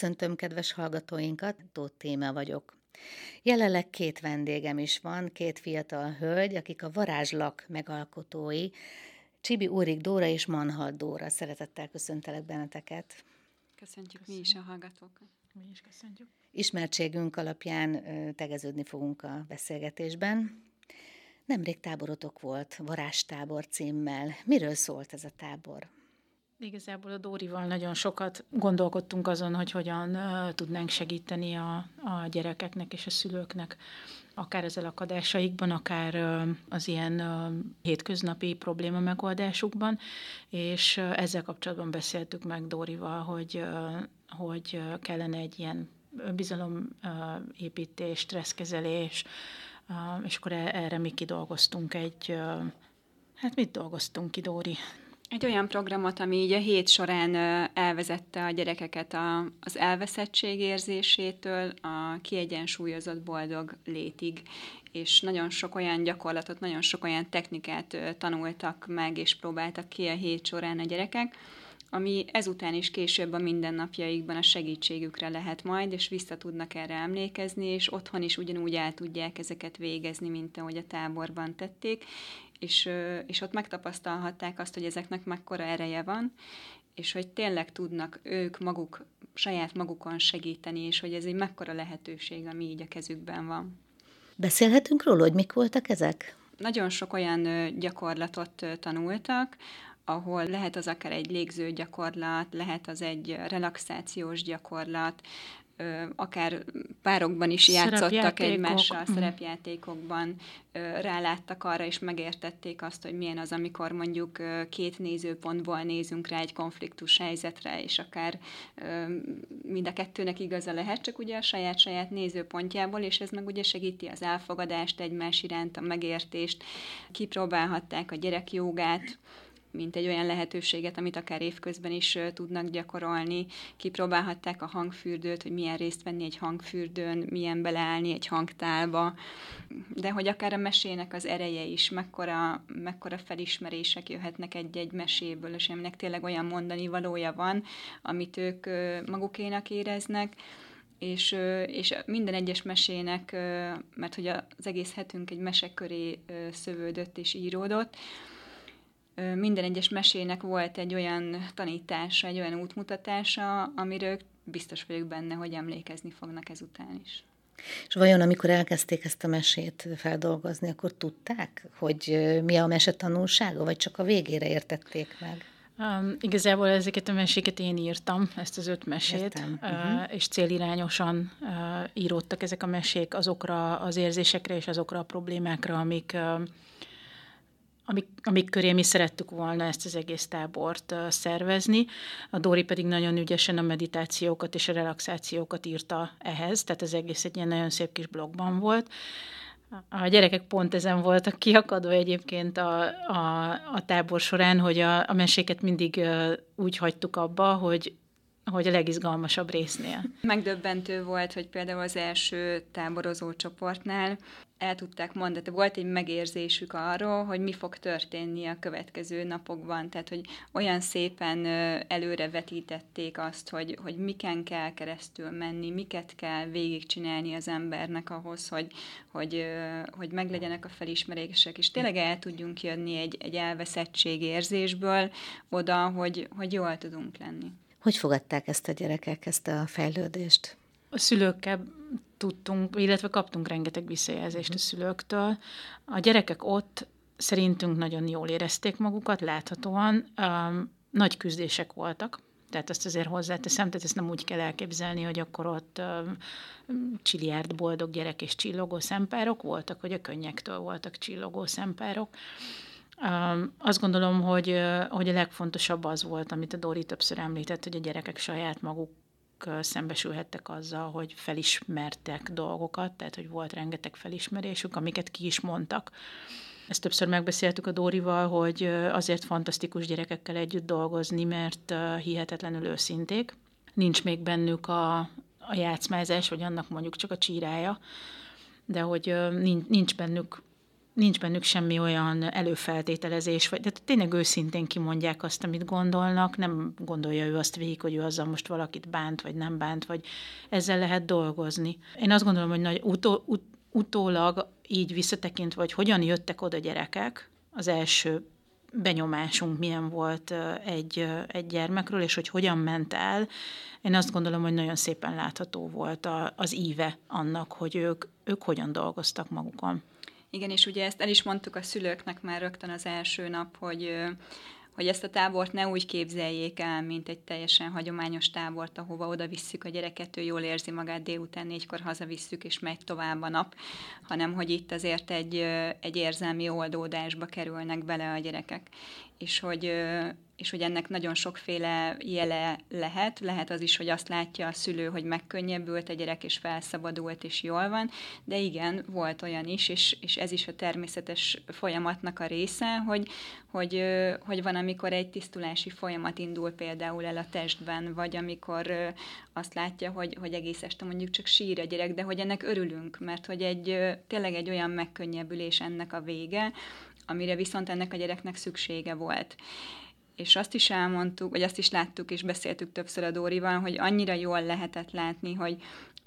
Köszöntöm kedves hallgatóinkat, Tóth Téma vagyok. Jelenleg két vendégem is van, két fiatal hölgy, akik a varázslak megalkotói, Csibi Úrik Dóra és Manhal Dóra. Szeretettel köszöntelek benneteket. Köszöntjük Köszönjük. mi is a hallgatókat. Mi is köszöntjük. Ismertségünk alapján tegeződni fogunk a beszélgetésben. Nemrég táborotok volt, Varázstábor címmel. Miről szólt ez a tábor? Igazából a Dórival nagyon sokat gondolkodtunk azon, hogy hogyan tudnánk segíteni a, a gyerekeknek és a szülőknek, akár az elakadásaikban, akár az ilyen hétköznapi probléma megoldásukban, és ezzel kapcsolatban beszéltük meg Dórival, hogy, hogy kellene egy ilyen bizalomépítés, stresszkezelés, és akkor e-, erre mi kidolgoztunk egy, hát mit dolgoztunk ki, Dóri? Egy olyan programot, ami így a hét során elvezette a gyerekeket a, az elveszettség érzésétől a kiegyensúlyozott boldog létig, és nagyon sok olyan gyakorlatot, nagyon sok olyan technikát tanultak meg, és próbáltak ki a hét során a gyerekek, ami ezután is később a mindennapjaikban a segítségükre lehet majd, és vissza tudnak erre emlékezni, és otthon is ugyanúgy el tudják ezeket végezni, mint ahogy a táborban tették, és, és ott megtapasztalhatták azt, hogy ezeknek mekkora ereje van, és hogy tényleg tudnak ők maguk, saját magukon segíteni, és hogy ez egy mekkora lehetőség, ami így a kezükben van. Beszélhetünk róla, hogy mik voltak ezek? Nagyon sok olyan gyakorlatot tanultak, ahol lehet az akár egy légző gyakorlat, lehet az egy relaxációs gyakorlat, akár párokban is játszottak egymással, mhm. szerepjátékokban, ráláttak arra, és megértették azt, hogy milyen az, amikor mondjuk két nézőpontból nézünk rá egy konfliktus helyzetre, és akár mind a kettőnek igaza lehet, csak ugye a saját-saját nézőpontjából, és ez meg ugye segíti az elfogadást egymás iránt, a megértést, kipróbálhatták a gyerekjogát, mint egy olyan lehetőséget, amit akár évközben is tudnak gyakorolni. Kipróbálhatták a hangfürdőt, hogy milyen részt venni egy hangfürdőn, milyen beleállni egy hangtálba, de hogy akár a mesének az ereje is, mekkora, mekkora felismerések jöhetnek egy-egy meséből, és aminek tényleg olyan mondani valója van, amit ők magukénak éreznek, és, és minden egyes mesének, mert hogy az egész hetünk egy mese köré szövődött és íródott, minden egyes mesének volt egy olyan tanítása, egy olyan útmutatása, amiről biztos vagyok benne, hogy emlékezni fognak ezután is. És vajon amikor elkezdték ezt a mesét feldolgozni, akkor tudták, hogy mi a mese tanulsága, vagy csak a végére értették meg? Um, igazából ezeket a meséket én írtam, ezt az öt mesét, uh, és célirányosan uh, íródtak ezek a mesék azokra az érzésekre és azokra a problémákra, amik uh, amik, amik köré mi szerettük volna ezt az egész tábort szervezni. A Dóri pedig nagyon ügyesen a meditációkat és a relaxációkat írta ehhez, tehát az egész egy ilyen nagyon szép kis blogban volt. A gyerekek pont ezen voltak kiakadva egyébként a, a, a tábor során, hogy a, a meséket mindig úgy hagytuk abba, hogy hogy a legizgalmasabb résznél. Megdöbbentő volt, hogy például az első táborozó csoportnál el tudták mondani, volt egy megérzésük arról, hogy mi fog történni a következő napokban, tehát hogy olyan szépen előre vetítették azt, hogy, hogy miken kell keresztül menni, miket kell végigcsinálni az embernek ahhoz, hogy, hogy, hogy meglegyenek a felismerések, és tényleg el tudjunk jönni egy, egy elveszettség érzésből oda, hogy, hogy jól tudunk lenni. Hogy fogadták ezt a gyerekek, ezt a fejlődést? A szülőkkel tudtunk, illetve kaptunk rengeteg visszajelzést a mhm. szülőktől. A gyerekek ott szerintünk nagyon jól érezték magukat, láthatóan. Um, nagy küzdések voltak, tehát azt azért hozzáteszem, tehát ezt nem úgy kell elképzelni, hogy akkor ott um, csiliárd boldog gyerek és csillogó szempárok voltak, hogy a könnyektől voltak csillogó szempárok. Um, azt gondolom, hogy, hogy a legfontosabb az volt, amit a Dori többször említett, hogy a gyerekek saját maguk szembesülhettek azzal, hogy felismertek dolgokat, tehát hogy volt rengeteg felismerésük, amiket ki is mondtak. Ezt többször megbeszéltük a Dórival, hogy azért fantasztikus gyerekekkel együtt dolgozni, mert hihetetlenül őszinték. Nincs még bennük a, a játszmázás, vagy annak mondjuk csak a csírája, de hogy nincs bennük nincs bennük semmi olyan előfeltételezés, vagy de tényleg őszintén kimondják azt, amit gondolnak, nem gondolja ő azt végig, hogy ő azzal most valakit bánt, vagy nem bánt, vagy ezzel lehet dolgozni. Én azt gondolom, hogy nagy utó, ut, utólag így visszatekintve, hogy hogyan jöttek oda gyerekek, az első benyomásunk milyen volt egy, egy gyermekről, és hogy hogyan ment el. Én azt gondolom, hogy nagyon szépen látható volt a, az íve annak, hogy ők, ők hogyan dolgoztak magukon. Igen, és ugye ezt el is mondtuk a szülőknek már rögtön az első nap, hogy hogy ezt a tábort ne úgy képzeljék el, mint egy teljesen hagyományos tábort, ahova oda visszük a gyereket, ő jól érzi magát, délután négykor hazavisszük, és megy tovább a nap, hanem hogy itt azért egy, egy érzelmi oldódásba kerülnek bele a gyerekek. És hogy és hogy ennek nagyon sokféle jele lehet. Lehet az is, hogy azt látja a szülő, hogy megkönnyebbült a gyerek, és felszabadult, és jól van, de igen, volt olyan is, és, és ez is a természetes folyamatnak a része, hogy, hogy, hogy van, amikor egy tisztulási folyamat indul például el a testben, vagy amikor azt látja, hogy, hogy egész este mondjuk csak sír a gyerek, de hogy ennek örülünk, mert hogy egy, tényleg egy olyan megkönnyebbülés ennek a vége, amire viszont ennek a gyereknek szüksége volt és azt is elmondtuk, vagy azt is láttuk, és beszéltük többször a Dórival, hogy annyira jól lehetett látni, hogy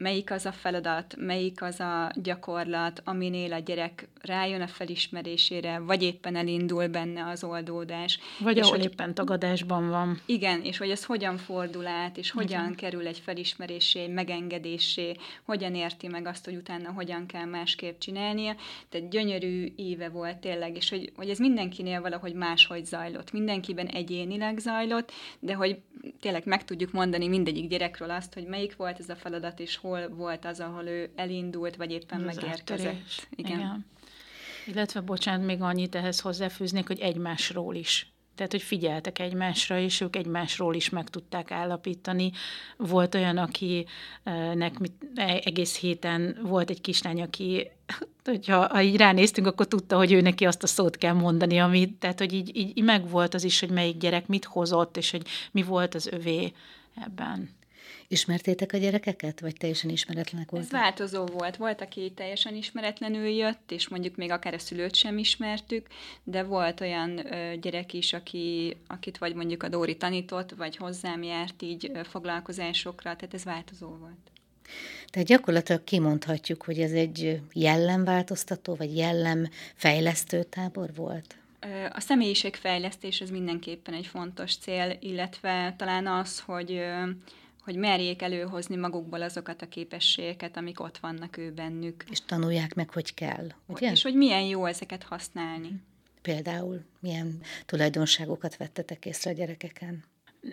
melyik az a feladat, melyik az a gyakorlat, aminél a gyerek rájön a felismerésére, vagy éppen elindul benne az oldódás. Vagy és ahol hogy, éppen tagadásban van. Igen, és hogy ez hogyan fordul át, és hogyan igen. kerül egy felismerésé, megengedésé, hogyan érti meg azt, hogy utána hogyan kell másképp csinálnia. Tehát gyönyörű éve volt tényleg, és hogy, hogy ez mindenkinél valahogy máshogy zajlott. Mindenkiben egyénileg zajlott, de hogy tényleg meg tudjuk mondani mindegyik gyerekről azt, hogy melyik volt ez a feladat, és hol volt az, ahol ő elindult, vagy éppen az megérkezett. Igen. Igen. Illetve, bocsánat, még annyit ehhez hozzáfűznék, hogy egymásról is tehát, hogy figyeltek egymásra, és ők egymásról is meg tudták állapítani. Volt olyan, akinek e, egész héten volt egy kislány, aki, hogyha ha így ránéztünk, akkor tudta, hogy ő neki azt a szót kell mondani, amit, tehát, hogy így, így megvolt az is, hogy melyik gyerek mit hozott, és hogy mi volt az övé ebben. Ismertétek a gyerekeket, vagy teljesen ismeretlenek voltak? Ez változó volt. Volt, aki teljesen ismeretlenül jött, és mondjuk még akár a szülőt sem ismertük, de volt olyan ö, gyerek is, aki, akit vagy mondjuk a Dóri tanított, vagy hozzám járt így ö, foglalkozásokra, tehát ez változó volt. Tehát gyakorlatilag kimondhatjuk, hogy ez egy jellemváltoztató, vagy jellemfejlesztő tábor volt? A személyiségfejlesztés az mindenképpen egy fontos cél, illetve talán az, hogy hogy merjék előhozni magukból azokat a képességeket, amik ott vannak ő bennük. És tanulják meg, hogy kell, ugye? És hogy milyen jó ezeket használni. Például milyen tulajdonságokat vettetek észre a gyerekeken?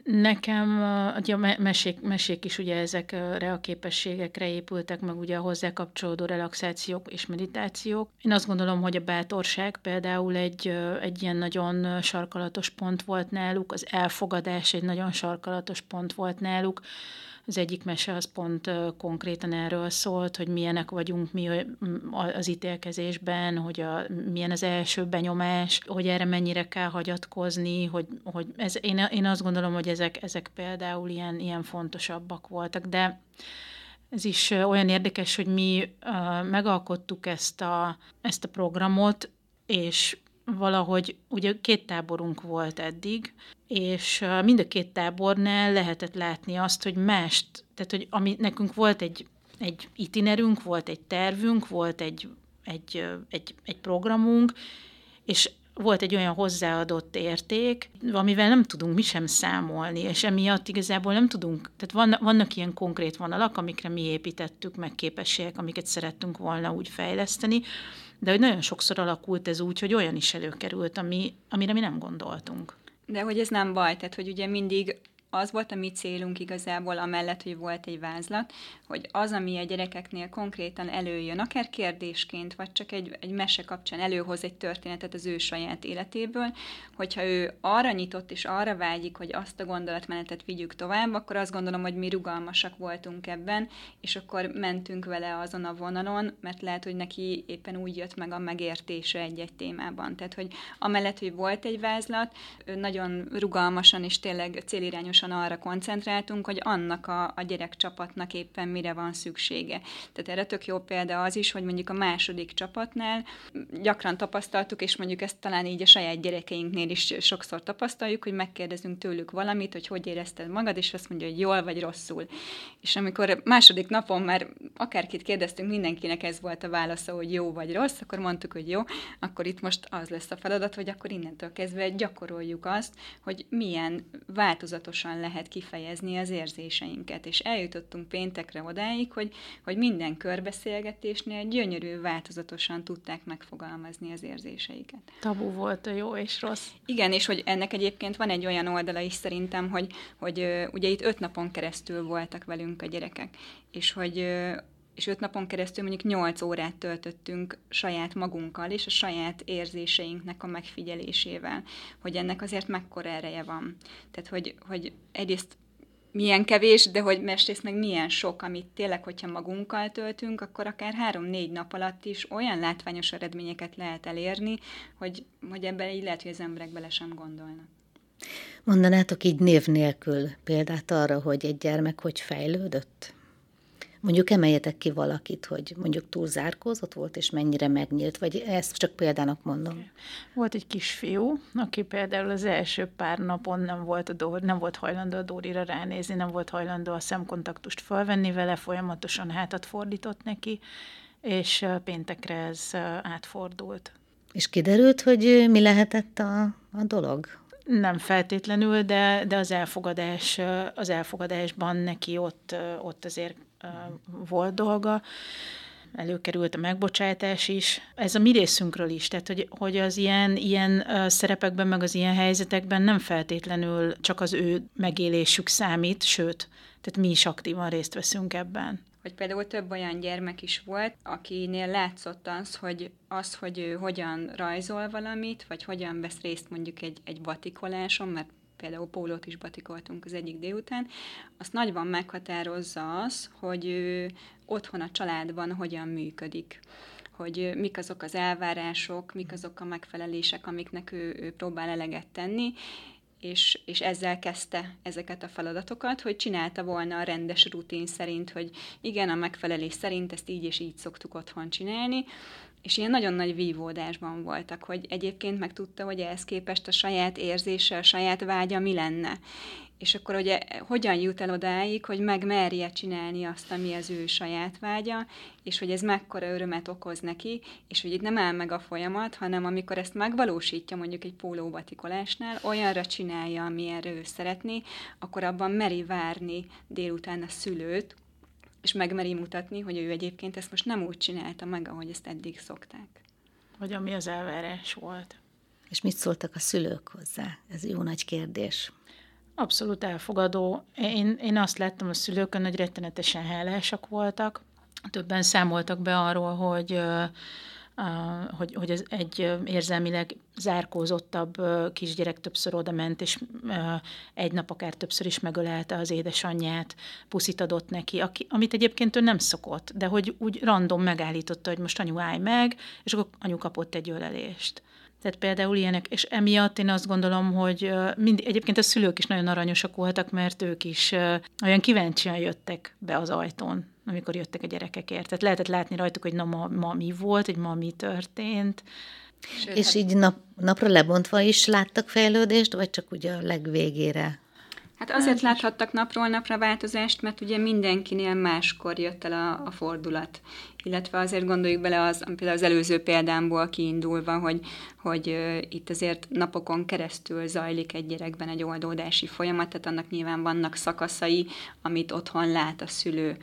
Nekem ugye a mesék, mesék is ugye ezekre a képességekre épültek, meg ugye a hozzá kapcsolódó relaxációk és meditációk. Én azt gondolom, hogy a bátorság például egy, egy ilyen nagyon sarkalatos pont volt náluk, az elfogadás egy nagyon sarkalatos pont volt náluk, az egyik mese az pont konkrétan erről szólt, hogy milyenek vagyunk mi az ítélkezésben, hogy a, milyen az első benyomás, hogy erre mennyire kell hagyatkozni, hogy, hogy ez, én, én azt gondolom, hogy ezek, ezek például ilyen, ilyen fontosabbak voltak, de ez is olyan érdekes, hogy mi megalkottuk ezt a, ezt a programot, és valahogy ugye két táborunk volt eddig, és mind a két tábornál lehetett látni azt, hogy mást, tehát hogy ami, nekünk volt egy, egy itinerünk, volt egy tervünk, volt egy, egy, egy, egy programunk, és volt egy olyan hozzáadott érték, amivel nem tudunk mi sem számolni, és emiatt igazából nem tudunk, tehát van, vannak ilyen konkrét vonalak, amikre mi építettük, meg képességek, amiket szerettünk volna úgy fejleszteni, de hogy nagyon sokszor alakult ez úgy, hogy olyan is előkerült, ami, amire mi nem gondoltunk. De hogy ez nem baj, tehát hogy ugye mindig az volt a mi célunk igazából, amellett, hogy volt egy vázlat, hogy az, ami a gyerekeknél konkrétan előjön, akár kérdésként, vagy csak egy, egy mese kapcsán előhoz egy történetet az ő saját életéből, hogyha ő arra nyitott és arra vágyik, hogy azt a gondolatmenetet vigyük tovább, akkor azt gondolom, hogy mi rugalmasak voltunk ebben, és akkor mentünk vele azon a vonalon, mert lehet, hogy neki éppen úgy jött meg a megértése egy-egy témában. Tehát, hogy amellett, hogy volt egy vázlat, nagyon rugalmasan és tényleg célirányos látványosan arra koncentráltunk, hogy annak a, a gyerekcsapatnak éppen mire van szüksége. Tehát erre tök jó példa az is, hogy mondjuk a második csapatnál gyakran tapasztaltuk, és mondjuk ezt talán így a saját gyerekeinknél is sokszor tapasztaljuk, hogy megkérdezünk tőlük valamit, hogy hogy érezted magad, és azt mondja, hogy jól vagy rosszul. És amikor második napon már akárkit kérdeztünk, mindenkinek ez volt a válasza, hogy jó vagy rossz, akkor mondtuk, hogy jó, akkor itt most az lesz a feladat, hogy akkor innentől kezdve gyakoroljuk azt, hogy milyen változatosan lehet kifejezni az érzéseinket. És eljutottunk péntekre odáig, hogy, hogy minden körbeszélgetésnél gyönyörű, változatosan tudták megfogalmazni az érzéseiket. Tabu volt a jó és rossz. Igen, és hogy ennek egyébként van egy olyan oldala is szerintem, hogy, hogy ugye itt öt napon keresztül voltak velünk a gyerekek, és hogy és öt napon keresztül mondjuk nyolc órát töltöttünk saját magunkkal és a saját érzéseinknek a megfigyelésével, hogy ennek azért mekkora ereje van. Tehát, hogy, hogy egyrészt milyen kevés, de hogy másrészt meg milyen sok, amit tényleg, hogyha magunkkal töltünk, akkor akár három-négy nap alatt is olyan látványos eredményeket lehet elérni, hogy, hogy ebben így lehet, hogy az emberek bele sem gondolnak. Mondanátok így név nélkül példát arra, hogy egy gyermek hogy fejlődött? Mondjuk emeljetek ki valakit, hogy mondjuk túl zárkózott volt, és mennyire megnyílt, vagy ezt csak példának mondom. Volt egy kisfiú, aki például az első pár napon nem volt, a Dóri, nem volt hajlandó a Dórira ránézni, nem volt hajlandó a szemkontaktust felvenni vele, folyamatosan hátat fordított neki, és péntekre ez átfordult. És kiderült, hogy mi lehetett a, a dolog? Nem feltétlenül, de, de az elfogadás, az elfogadásban neki ott, ott azért volt dolga, előkerült a megbocsátás is. Ez a mi részünkről is, tehát hogy, hogy az ilyen, ilyen szerepekben, meg az ilyen helyzetekben nem feltétlenül csak az ő megélésük számít, sőt, tehát mi is aktívan részt veszünk ebben. Vagy például több olyan gyermek is volt, akinél látszott az, hogy az, hogy ő hogyan rajzol valamit, vagy hogyan vesz részt mondjuk egy, egy batikoláson, mert például pólót is batikoltunk az egyik délután, azt nagyban meghatározza az, hogy ő otthon a családban hogyan működik. Hogy mik azok az elvárások, mik azok a megfelelések, amiknek ő, ő próbál eleget tenni, és, és ezzel kezdte ezeket a feladatokat, hogy csinálta volna a rendes rutin szerint, hogy igen, a megfelelés szerint ezt így és így szoktuk otthon csinálni, és ilyen nagyon nagy vívódásban voltak, hogy egyébként meg tudta, hogy ehhez képest a saját érzése, a saját vágya mi lenne. És akkor ugye hogyan jut el odáig, hogy megmerje csinálni azt, ami az ő saját vágya, és hogy ez mekkora örömet okoz neki, és hogy itt nem áll meg a folyamat, hanem amikor ezt megvalósítja mondjuk egy pólóbatikolásnál, olyanra csinálja, amilyenre ő szeretné, akkor abban meri várni délután a szülőt, és megmeri mutatni, hogy ő egyébként ezt most nem úgy csinálta meg, ahogy ezt eddig szokták. Vagy ami az elvárás volt. És mit szóltak a szülők hozzá? Ez jó nagy kérdés. Abszolút elfogadó. Én, én azt láttam a szülőkön, hogy rettenetesen hálásak voltak. Többen számoltak be arról, hogy hogy, hogy ez egy érzelmileg zárkózottabb kisgyerek többször oda ment, és egy nap akár többször is megölelte az édesanyját, puszit adott neki, aki, amit egyébként ő nem szokott, de hogy úgy random megállította, hogy most anyu állj meg, és akkor anyu kapott egy ölelést. Tehát például ilyenek, és emiatt én azt gondolom, hogy mind, egyébként a szülők is nagyon aranyosak voltak, mert ők is olyan kíváncsian jöttek be az ajtón, amikor jöttek a gyerekekért. Tehát lehetett látni rajtuk, hogy na ma, ma mi volt, hogy ma mi történt. Sőt, és hát... így nap, napra lebontva is láttak fejlődést, vagy csak ugye a legvégére? Hát azért láthattak napról napra változást, mert ugye mindenkinél máskor jött el a, a fordulat. Illetve azért gondoljuk bele az, például az előző példámból kiindulva, hogy, hogy itt azért napokon keresztül zajlik egy gyerekben egy oldódási folyamat, tehát annak nyilván vannak szakaszai, amit otthon lát a szülő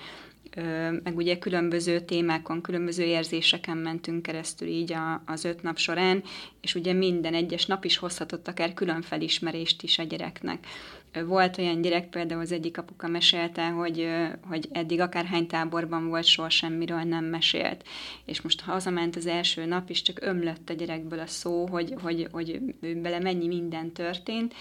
meg ugye különböző témákon, különböző érzéseken mentünk keresztül így a, az öt nap során, és ugye minden egyes nap is hozhatott akár külön felismerést is a gyereknek. Volt olyan gyerek, például az egyik apuka mesélte, hogy, hogy eddig akárhány táborban volt, soha semmiről nem mesélt. És most hazament az első nap, és csak ömlött a gyerekből a szó, hogy, hogy, hogy bele mennyi minden történt,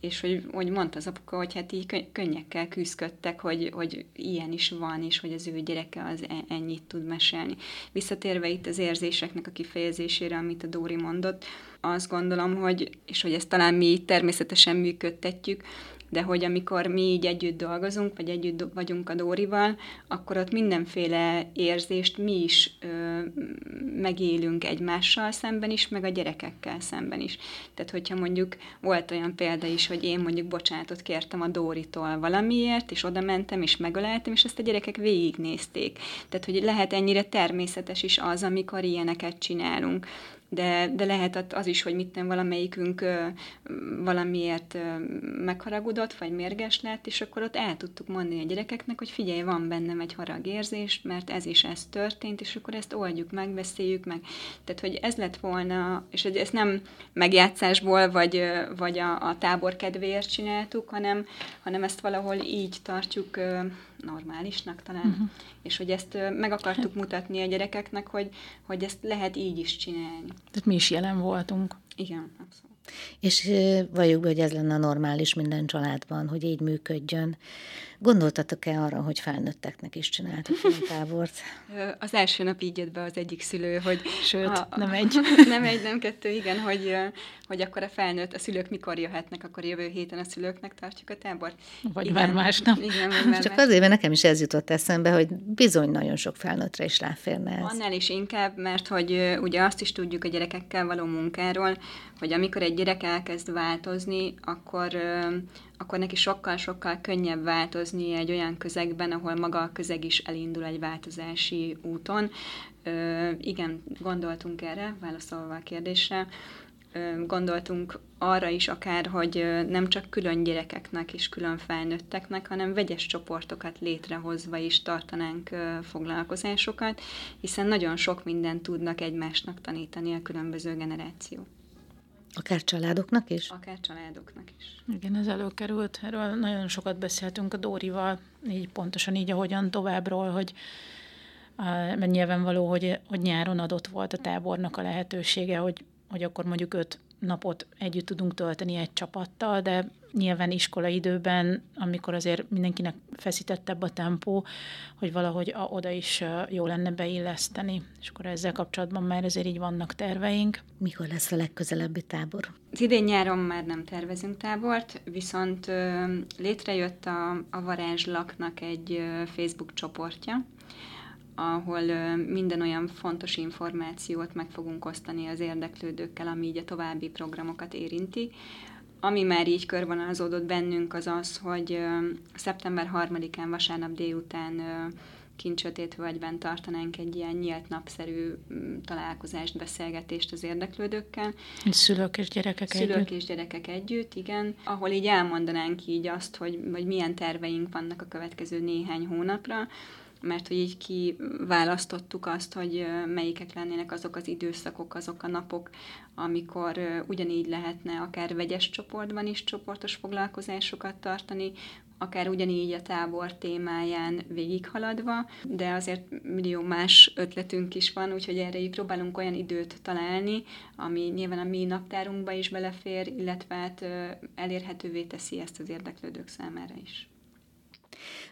és hogy, hogy mondta az apuka, hogy hát így könnyekkel küzdködtek, hogy, hogy ilyen is van, és hogy az ő gyereke az e, ennyit tud mesélni. Visszatérve itt az érzéseknek a kifejezésére, amit a Dóri mondott, azt gondolom, hogy, és hogy ezt talán mi természetesen működtetjük, de hogy amikor mi így együtt dolgozunk, vagy együtt vagyunk a Dórival, akkor ott mindenféle érzést mi is ö, megélünk egymással szemben is, meg a gyerekekkel szemben is. Tehát, hogyha mondjuk volt olyan példa is, hogy én mondjuk bocsánatot kértem a Dóritól valamiért, és oda mentem, és megöleltem, és ezt a gyerekek végignézték. Tehát, hogy lehet ennyire természetes is az, amikor ilyeneket csinálunk de, de lehet az is, hogy mit nem valamelyikünk valamiért megharagudott, vagy mérges lett, és akkor ott el tudtuk mondani a gyerekeknek, hogy figyelj, van bennem egy haragérzés, mert ez is ez történt, és akkor ezt oldjuk meg, beszéljük meg. Tehát, hogy ez lett volna, és ez nem megjátszásból, vagy, vagy a, a tábor kedvéért csináltuk, hanem, hanem ezt valahol így tartjuk normálisnak talán, uh-huh. és hogy ezt meg akartuk mutatni a gyerekeknek, hogy, hogy ezt lehet így is csinálni. Tehát mi is jelen voltunk. Igen, abszolút. És valljuk be, hogy ez lenne a normális minden családban, hogy így működjön. Gondoltatok-e arra, hogy felnőtteknek is csináltok ilyen tábort? Az első nap így jött be az egyik szülő, hogy... Sőt, a, nem egy. Nem egy, nem kettő, igen, hogy, hogy akkor a felnőtt, a szülők mikor jöhetnek, akkor jövő héten a szülőknek tartjuk a tábort. Vagy igen, már másnap. Igen, vagy már Csak más. azért, mert nekem is ez jutott eszembe, hogy bizony nagyon sok felnőttre is ráférne ez. Annál is inkább, mert hogy ugye azt is tudjuk a gyerekekkel való munkáról, hogy amikor egy gyerek elkezd változni, akkor akkor neki sokkal-sokkal könnyebb változni egy olyan közegben, ahol maga a közeg is elindul egy változási úton. Ö, igen, gondoltunk erre, válaszolva a kérdésre. Gondoltunk arra is akár, hogy nem csak külön gyerekeknek és külön felnőtteknek, hanem vegyes csoportokat létrehozva is tartanánk foglalkozásokat, hiszen nagyon sok mindent tudnak egymásnak tanítani a különböző generációk. Akár családoknak is? Akár családoknak is. Igen, ez előkerült. Erről nagyon sokat beszéltünk a Dórival, így pontosan így, ahogyan továbbról, hogy mert nyilvánvaló, hogy, hogy nyáron adott volt a tábornak a lehetősége, hogy, hogy akkor mondjuk öt napot együtt tudunk tölteni egy csapattal, de nyilván iskolai időben, amikor azért mindenkinek feszítettebb a tempó, hogy valahogy a, oda is jó lenne beilleszteni. És akkor ezzel kapcsolatban már azért így vannak terveink. Mikor lesz a legközelebbi tábor? Az idén nyáron már nem tervezünk tábort, viszont létrejött a, a Varázslaknak egy Facebook csoportja, ahol minden olyan fontos információt meg fogunk osztani az érdeklődőkkel, ami így a további programokat érinti. Ami már így körvonalazódott bennünk az az, hogy szeptember 3-án vasárnap délután Kincsötétvölgyben tartanánk egy ilyen nyílt napszerű találkozást, beszélgetést az érdeklődőkkel. Szülők és gyerekek Szülők együtt. és gyerekek együtt, igen. Ahol így elmondanánk így azt, hogy, hogy milyen terveink vannak a következő néhány hónapra, mert hogy így kiválasztottuk azt, hogy melyikek lennének azok az időszakok, azok a napok, amikor ugyanígy lehetne akár vegyes csoportban is csoportos foglalkozásokat tartani, akár ugyanígy a tábor témáján végighaladva, de azért millió más ötletünk is van, úgyhogy erre így próbálunk olyan időt találni, ami nyilván a mi naptárunkba is belefér, illetve hát elérhetővé teszi ezt az érdeklődők számára is.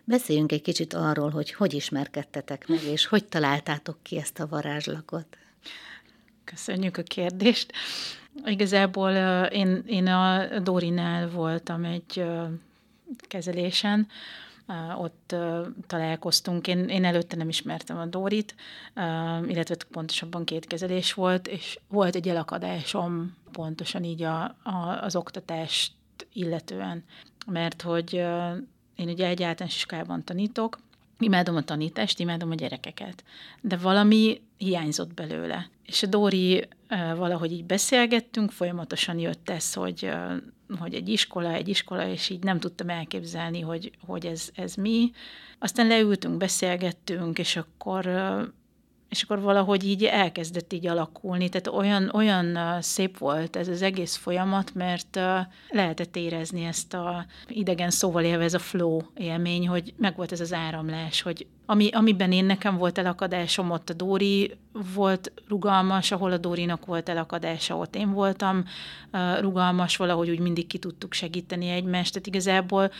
Beszéljünk egy kicsit arról, hogy hogy ismerkedtetek meg, és hogy találtátok ki ezt a varázslakot. Köszönjük a kérdést. Igazából én, én a Dorinál voltam egy kezelésen, ott találkoztunk. Én, én előtte nem ismertem a Dórit, illetve pontosabban két kezelés volt, és volt egy elakadásom pontosan így a, a, az oktatást illetően, mert hogy én ugye egy általános iskolában tanítok, imádom a tanítást, imádom a gyerekeket, de valami hiányzott belőle. És a Dóri valahogy így beszélgettünk, folyamatosan jött ez, hogy, hogy egy iskola, egy iskola, és így nem tudtam elképzelni, hogy, hogy ez, ez mi. Aztán leültünk, beszélgettünk, és akkor és akkor valahogy így elkezdett így alakulni. Tehát olyan, olyan szép volt ez az egész folyamat, mert lehetett érezni ezt a idegen szóval élve ez a flow élmény, hogy meg volt ez az áramlás, hogy ami, amiben én nekem volt elakadásom, ott a Dóri volt rugalmas, ahol a Dórinak volt elakadása, ott én voltam uh, rugalmas, valahogy úgy mindig ki tudtuk segíteni egymást. Tehát igazából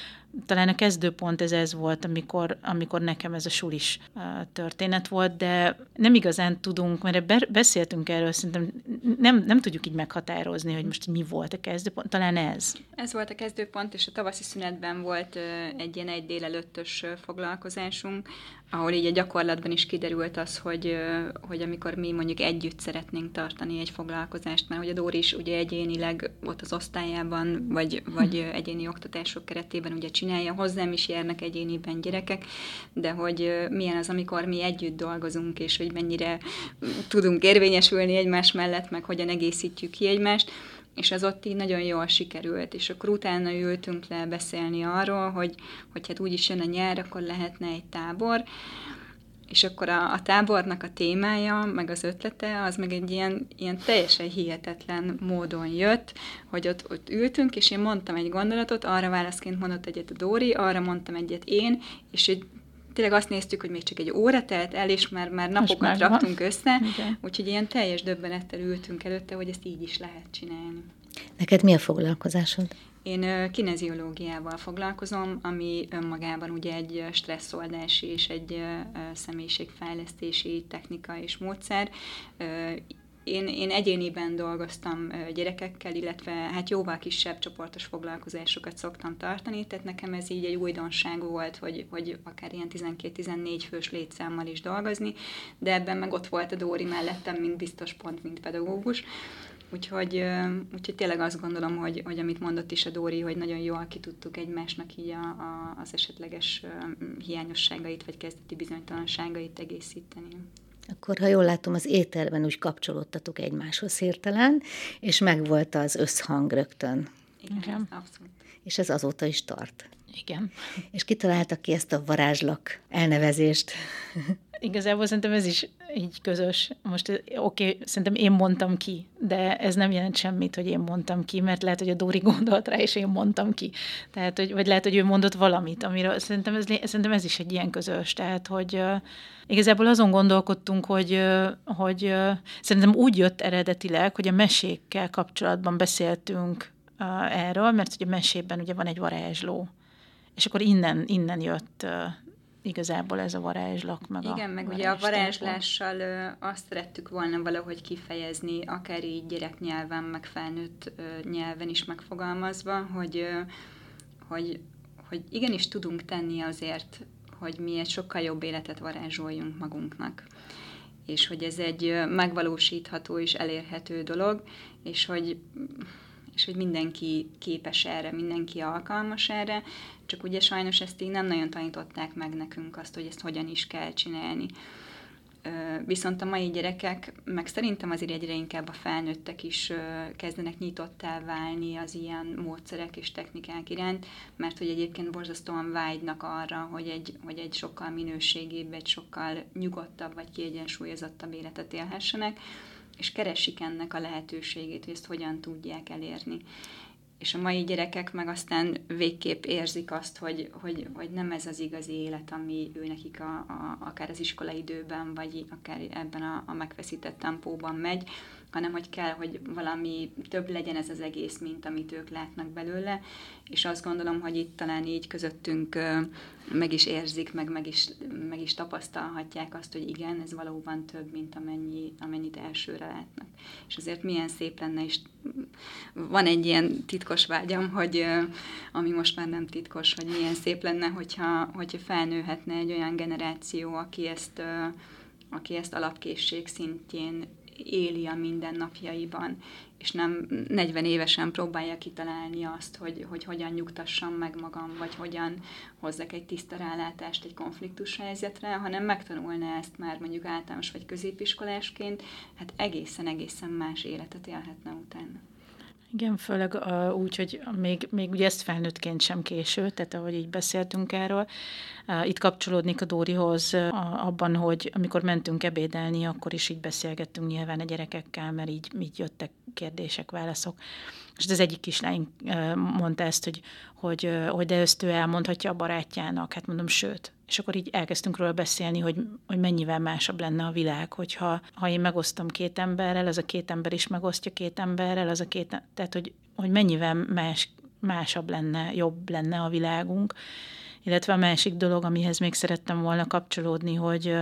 talán a kezdőpont ez ez volt, amikor, amikor nekem ez a sulis uh, történet volt, de nem igazán tudunk, mert beszéltünk erről, szerintem nem, nem tudjuk így meghatározni, hogy most mi volt a kezdőpont, talán ez. Ez volt a kezdőpont, és a tavaszi szünetben volt egy ilyen egy délelőttös foglalkozásunk, ahol így a gyakorlatban is kiderült az, hogy, hogy amikor mi mondjuk együtt szeretnénk tartani egy foglalkozást, mert hogy a Dóri is ugye egyénileg ott az osztályában, vagy, vagy egyéni oktatások keretében ugye csinálja, hozzám is járnak egyéniben gyerekek, de hogy milyen az, amikor mi együtt dolgozunk, és hogy mennyire tudunk érvényesülni egymás mellett, meg hogyan egészítjük ki egymást, és az ott így nagyon jól sikerült, és akkor utána ültünk le beszélni arról, hogy, hogy hát úgyis jön a nyár, akkor lehetne egy tábor, és akkor a, a tábornak a témája, meg az ötlete, az meg egy ilyen, ilyen teljesen hihetetlen módon jött, hogy ott, ott ültünk, és én mondtam egy gondolatot, arra válaszként mondott egyet a Dóri, arra mondtam egyet én, és egy tényleg azt néztük, hogy még csak egy óra telt el, és már, már napokat már raktunk van. össze, Igen. úgyhogy ilyen teljes döbbenettel ültünk előtte, hogy ezt így is lehet csinálni. Neked mi a foglalkozásod? Én kineziológiával foglalkozom, ami önmagában ugye egy stresszoldási és egy személyiségfejlesztési technika és módszer. Én, én egyéniben dolgoztam gyerekekkel, illetve hát jóval kisebb csoportos foglalkozásokat szoktam tartani, tehát nekem ez így egy újdonság volt, hogy, hogy akár ilyen 12-14 fős létszámmal is dolgozni, de ebben meg ott volt a Dóri mellettem, mint biztos pont, mint pedagógus. Úgyhogy, úgyhogy tényleg azt gondolom, hogy, hogy amit mondott is a Dóri, hogy nagyon jól ki tudtuk egymásnak így a, a, az esetleges hiányosságait, vagy kezdeti bizonytalanságait egészíteni. Akkor, ha jól látom, az éterben úgy kapcsolódtatok egymáshoz hirtelen, és megvolt az összhang rögtön. Igen, Igen. abszolút. És ez azóta is tart. Igen. És kitaláltak ki ezt a varázslak elnevezést? Igazából szerintem ez is így közös. Most oké, okay, szerintem én mondtam ki, de ez nem jelent semmit, hogy én mondtam ki, mert lehet, hogy a Dóri gondolt rá, és én mondtam ki. Tehát, hogy, vagy lehet, hogy ő mondott valamit, amiről szerintem ez, szerintem ez is egy ilyen közös. Tehát, hogy uh, igazából azon gondolkodtunk, hogy, uh, hogy uh, szerintem úgy jött eredetileg, hogy a mesékkel kapcsolatban beszéltünk erről, mert hogy a mesében ugye van egy varázsló. És akkor innen, innen jött igazából ez a varázslak. Meg Igen, a meg ugye a varázslással ö, azt szerettük volna valahogy kifejezni, akár így gyereknyelven, meg felnőtt ö, nyelven is megfogalmazva, hogy, ö, hogy, hogy igenis tudunk tenni azért, hogy mi egy sokkal jobb életet varázsoljunk magunknak és hogy ez egy megvalósítható és elérhető dolog, és hogy és hogy mindenki képes erre, mindenki alkalmas erre, csak ugye sajnos ezt így nem nagyon tanították meg nekünk azt, hogy ezt hogyan is kell csinálni. Viszont a mai gyerekek, meg szerintem azért egyre inkább a felnőttek is kezdenek nyitottá válni az ilyen módszerek és technikák iránt, mert hogy egyébként borzasztóan vágynak arra, hogy egy, hogy egy sokkal minőségébb, egy sokkal nyugodtabb vagy kiegyensúlyozottabb életet élhessenek, és keresik ennek a lehetőségét, hogy ezt hogyan tudják elérni. És a mai gyerekek meg aztán végképp érzik azt, hogy, hogy, hogy nem ez az igazi élet, ami ő nekik a, a, akár az időben, vagy akár ebben a, a megfeszített tempóban megy, hanem hogy kell, hogy valami több legyen ez az egész, mint amit ők látnak belőle, és azt gondolom, hogy itt talán így közöttünk meg is érzik, meg, meg, is, meg is tapasztalhatják azt, hogy igen, ez valóban több, mint amennyi, amennyit elsőre látnak. És azért milyen szép lenne, és van egy ilyen titkos vágyam, hogy ami most már nem titkos, hogy milyen szép lenne, hogyha, hogyha felnőhetne egy olyan generáció, aki ezt, aki ezt alapkészség szintjén éli a mindennapjaiban, és nem 40 évesen próbálja kitalálni azt, hogy, hogy hogyan nyugtassam meg magam, vagy hogyan hozzak egy tiszta rálátást egy konfliktus helyzetre, hanem megtanulna ezt már mondjuk általános vagy középiskolásként, hát egészen-egészen más életet élhetne utána. Igen, főleg uh, úgy, hogy még, még ugye ezt felnőttként sem késő, tehát ahogy így beszéltünk erről, Itt kapcsolódnék a Dórihoz abban, hogy amikor mentünk ebédelni, akkor is így beszélgettünk nyilván a gyerekekkel, mert így, így jöttek kérdések, válaszok. És az egyik kislány mondta ezt, hogy, hogy, hogy de ezt ő elmondhatja a barátjának, hát mondom, sőt. És akkor így elkezdtünk róla beszélni, hogy, hogy mennyivel másabb lenne a világ, hogyha ha én megosztom két emberrel, az a két ember is megosztja két emberrel, az a két, tehát hogy, hogy mennyivel más, másabb lenne, jobb lenne a világunk. Illetve a másik dolog, amihez még szerettem volna kapcsolódni, hogy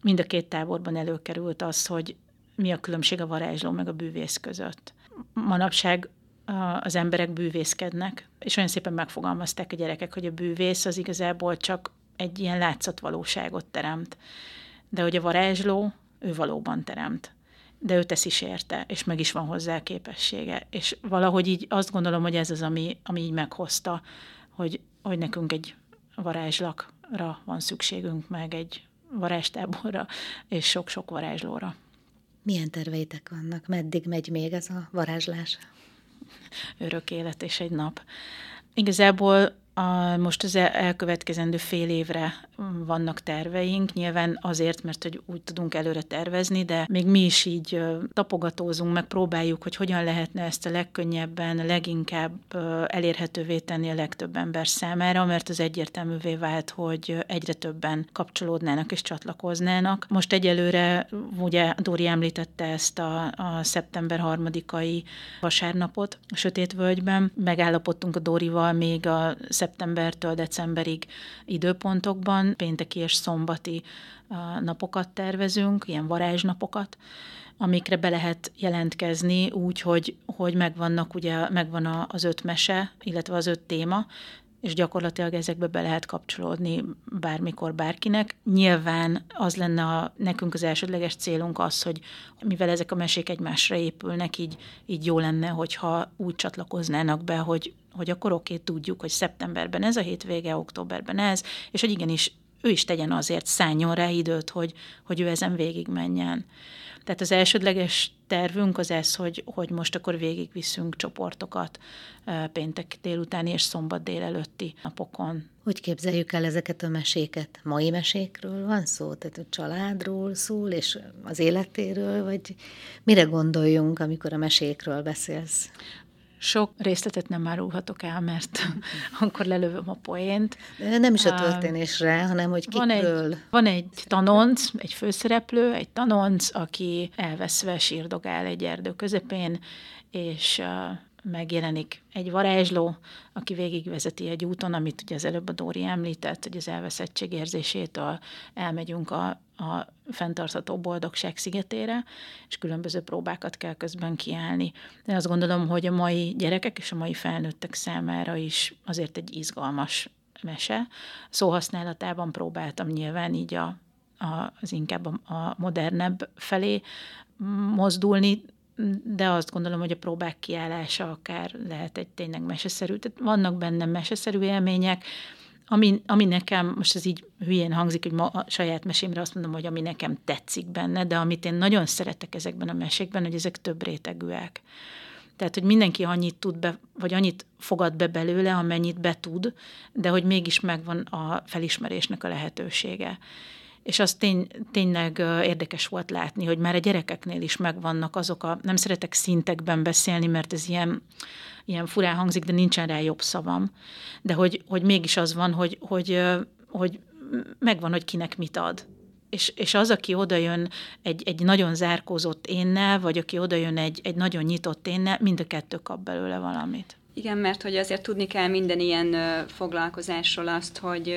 mind a két táborban előkerült az, hogy mi a különbség a varázsló meg a bűvész között. Manapság az emberek bűvészkednek, és olyan szépen megfogalmazták a gyerekek, hogy a bűvész az igazából csak egy ilyen látszatvalóságot teremt. De hogy a varázsló, ő valóban teremt. De ő tesz is érte, és meg is van hozzá képessége. És valahogy így azt gondolom, hogy ez az, ami, ami így meghozta, hogy, hogy nekünk egy varázslakra van szükségünk, meg egy varázstáborra, és sok-sok varázslóra. Milyen terveitek vannak? Meddig megy még ez a varázslás? Örök élet és egy nap. Igazából a, most az elkövetkezendő fél évre vannak terveink, nyilván azért, mert hogy úgy tudunk előre tervezni, de még mi is így tapogatózunk, meg próbáljuk, hogy hogyan lehetne ezt a legkönnyebben, leginkább elérhetővé tenni a legtöbb ember számára, mert az egyértelművé vált, hogy egyre többen kapcsolódnának és csatlakoznának. Most egyelőre, ugye Dóri említette ezt a, a szeptember harmadikai vasárnapot a Sötétvölgyben, megállapodtunk a Dórival még a szeptembertől decemberig időpontokban, pénteki és szombati napokat tervezünk, ilyen varázsnapokat, amikre be lehet jelentkezni úgy, hogy, hogy megvannak, ugye megvan az öt mese, illetve az öt téma, és gyakorlatilag ezekbe be lehet kapcsolódni bármikor bárkinek. Nyilván az lenne a, nekünk az elsődleges célunk az, hogy mivel ezek a mesék egymásra épülnek, így, így jó lenne, hogyha úgy csatlakoznának be, hogy, hogy akkor oké, tudjuk, hogy szeptemberben ez a hétvége, októberben ez, és hogy igenis ő is tegyen azért, szálljon rá időt, hogy, hogy ő ezen végig menjen. Tehát az elsődleges tervünk az ez, hogy, hogy most akkor végigviszünk csoportokat péntek délutáni és szombat délelőtti napokon. Hogy képzeljük el ezeket a meséket? Mai mesékről van szó? Tehát a családról szól, és az életéről, vagy mire gondoljunk, amikor a mesékről beszélsz? Sok részletet nem árulhatok el, mert akkor lelövöm a poént. De nem is a történésre, hanem hogy kikről. Van egy, van egy tanonc, egy főszereplő, egy tanonc, aki elveszve sírdogál egy erdő közepén, és uh, megjelenik egy varázsló, aki végigvezeti egy úton, amit ugye az előbb a Dóri említett, hogy az elveszettség érzésétől elmegyünk a, a fenntartható boldogság szigetére, és különböző próbákat kell közben kiállni. De azt gondolom, hogy a mai gyerekek és a mai felnőttek számára is azért egy izgalmas mese. Szóhasználatában próbáltam nyilván így a, a, az inkább a, a modernebb felé mozdulni, de azt gondolom, hogy a próbák kiállása akár lehet egy tényleg meseszerű. Tehát vannak benne meseszerű élmények, ami, ami nekem, most ez így hülyén hangzik, hogy ma a saját mesémre azt mondom, hogy ami nekem tetszik benne, de amit én nagyon szeretek ezekben a mesékben, hogy ezek több rétegűek. Tehát, hogy mindenki annyit tud be, vagy annyit fogad be belőle, amennyit be tud, de hogy mégis megvan a felismerésnek a lehetősége és az tény, tényleg érdekes volt látni, hogy már a gyerekeknél is megvannak azok a, nem szeretek szintekben beszélni, mert ez ilyen, ilyen furán hangzik, de nincsen rá jobb szavam, de hogy, hogy mégis az van, hogy, hogy, hogy megvan, hogy kinek mit ad. És, és az, aki odajön egy, egy nagyon zárkózott énnel, vagy aki odajön egy, egy nagyon nyitott énnel, mind a kettő kap belőle valamit. Igen, mert hogy azért tudni kell minden ilyen foglalkozásról azt, hogy,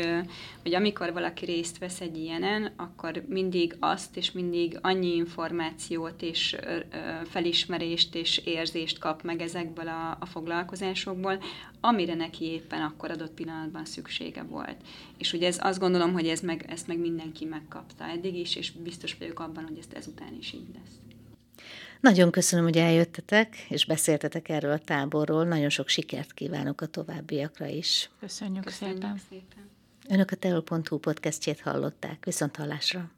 hogy amikor valaki részt vesz egy ilyenen, akkor mindig azt és mindig annyi információt és felismerést és érzést kap meg ezekből a, a foglalkozásokból, amire neki éppen akkor adott pillanatban szüksége volt. És ugye ez, azt gondolom, hogy ez meg, ezt meg mindenki megkapta eddig is, és biztos vagyok abban, hogy ezt ezután is így lesz. Nagyon köszönöm, hogy eljöttetek, és beszéltetek erről a táborról. Nagyon sok sikert kívánok a továbbiakra is. Köszönjük, Köszönjük szépen. szépen. Önök a teol.hu podcastjét hallották. Viszont hallásra.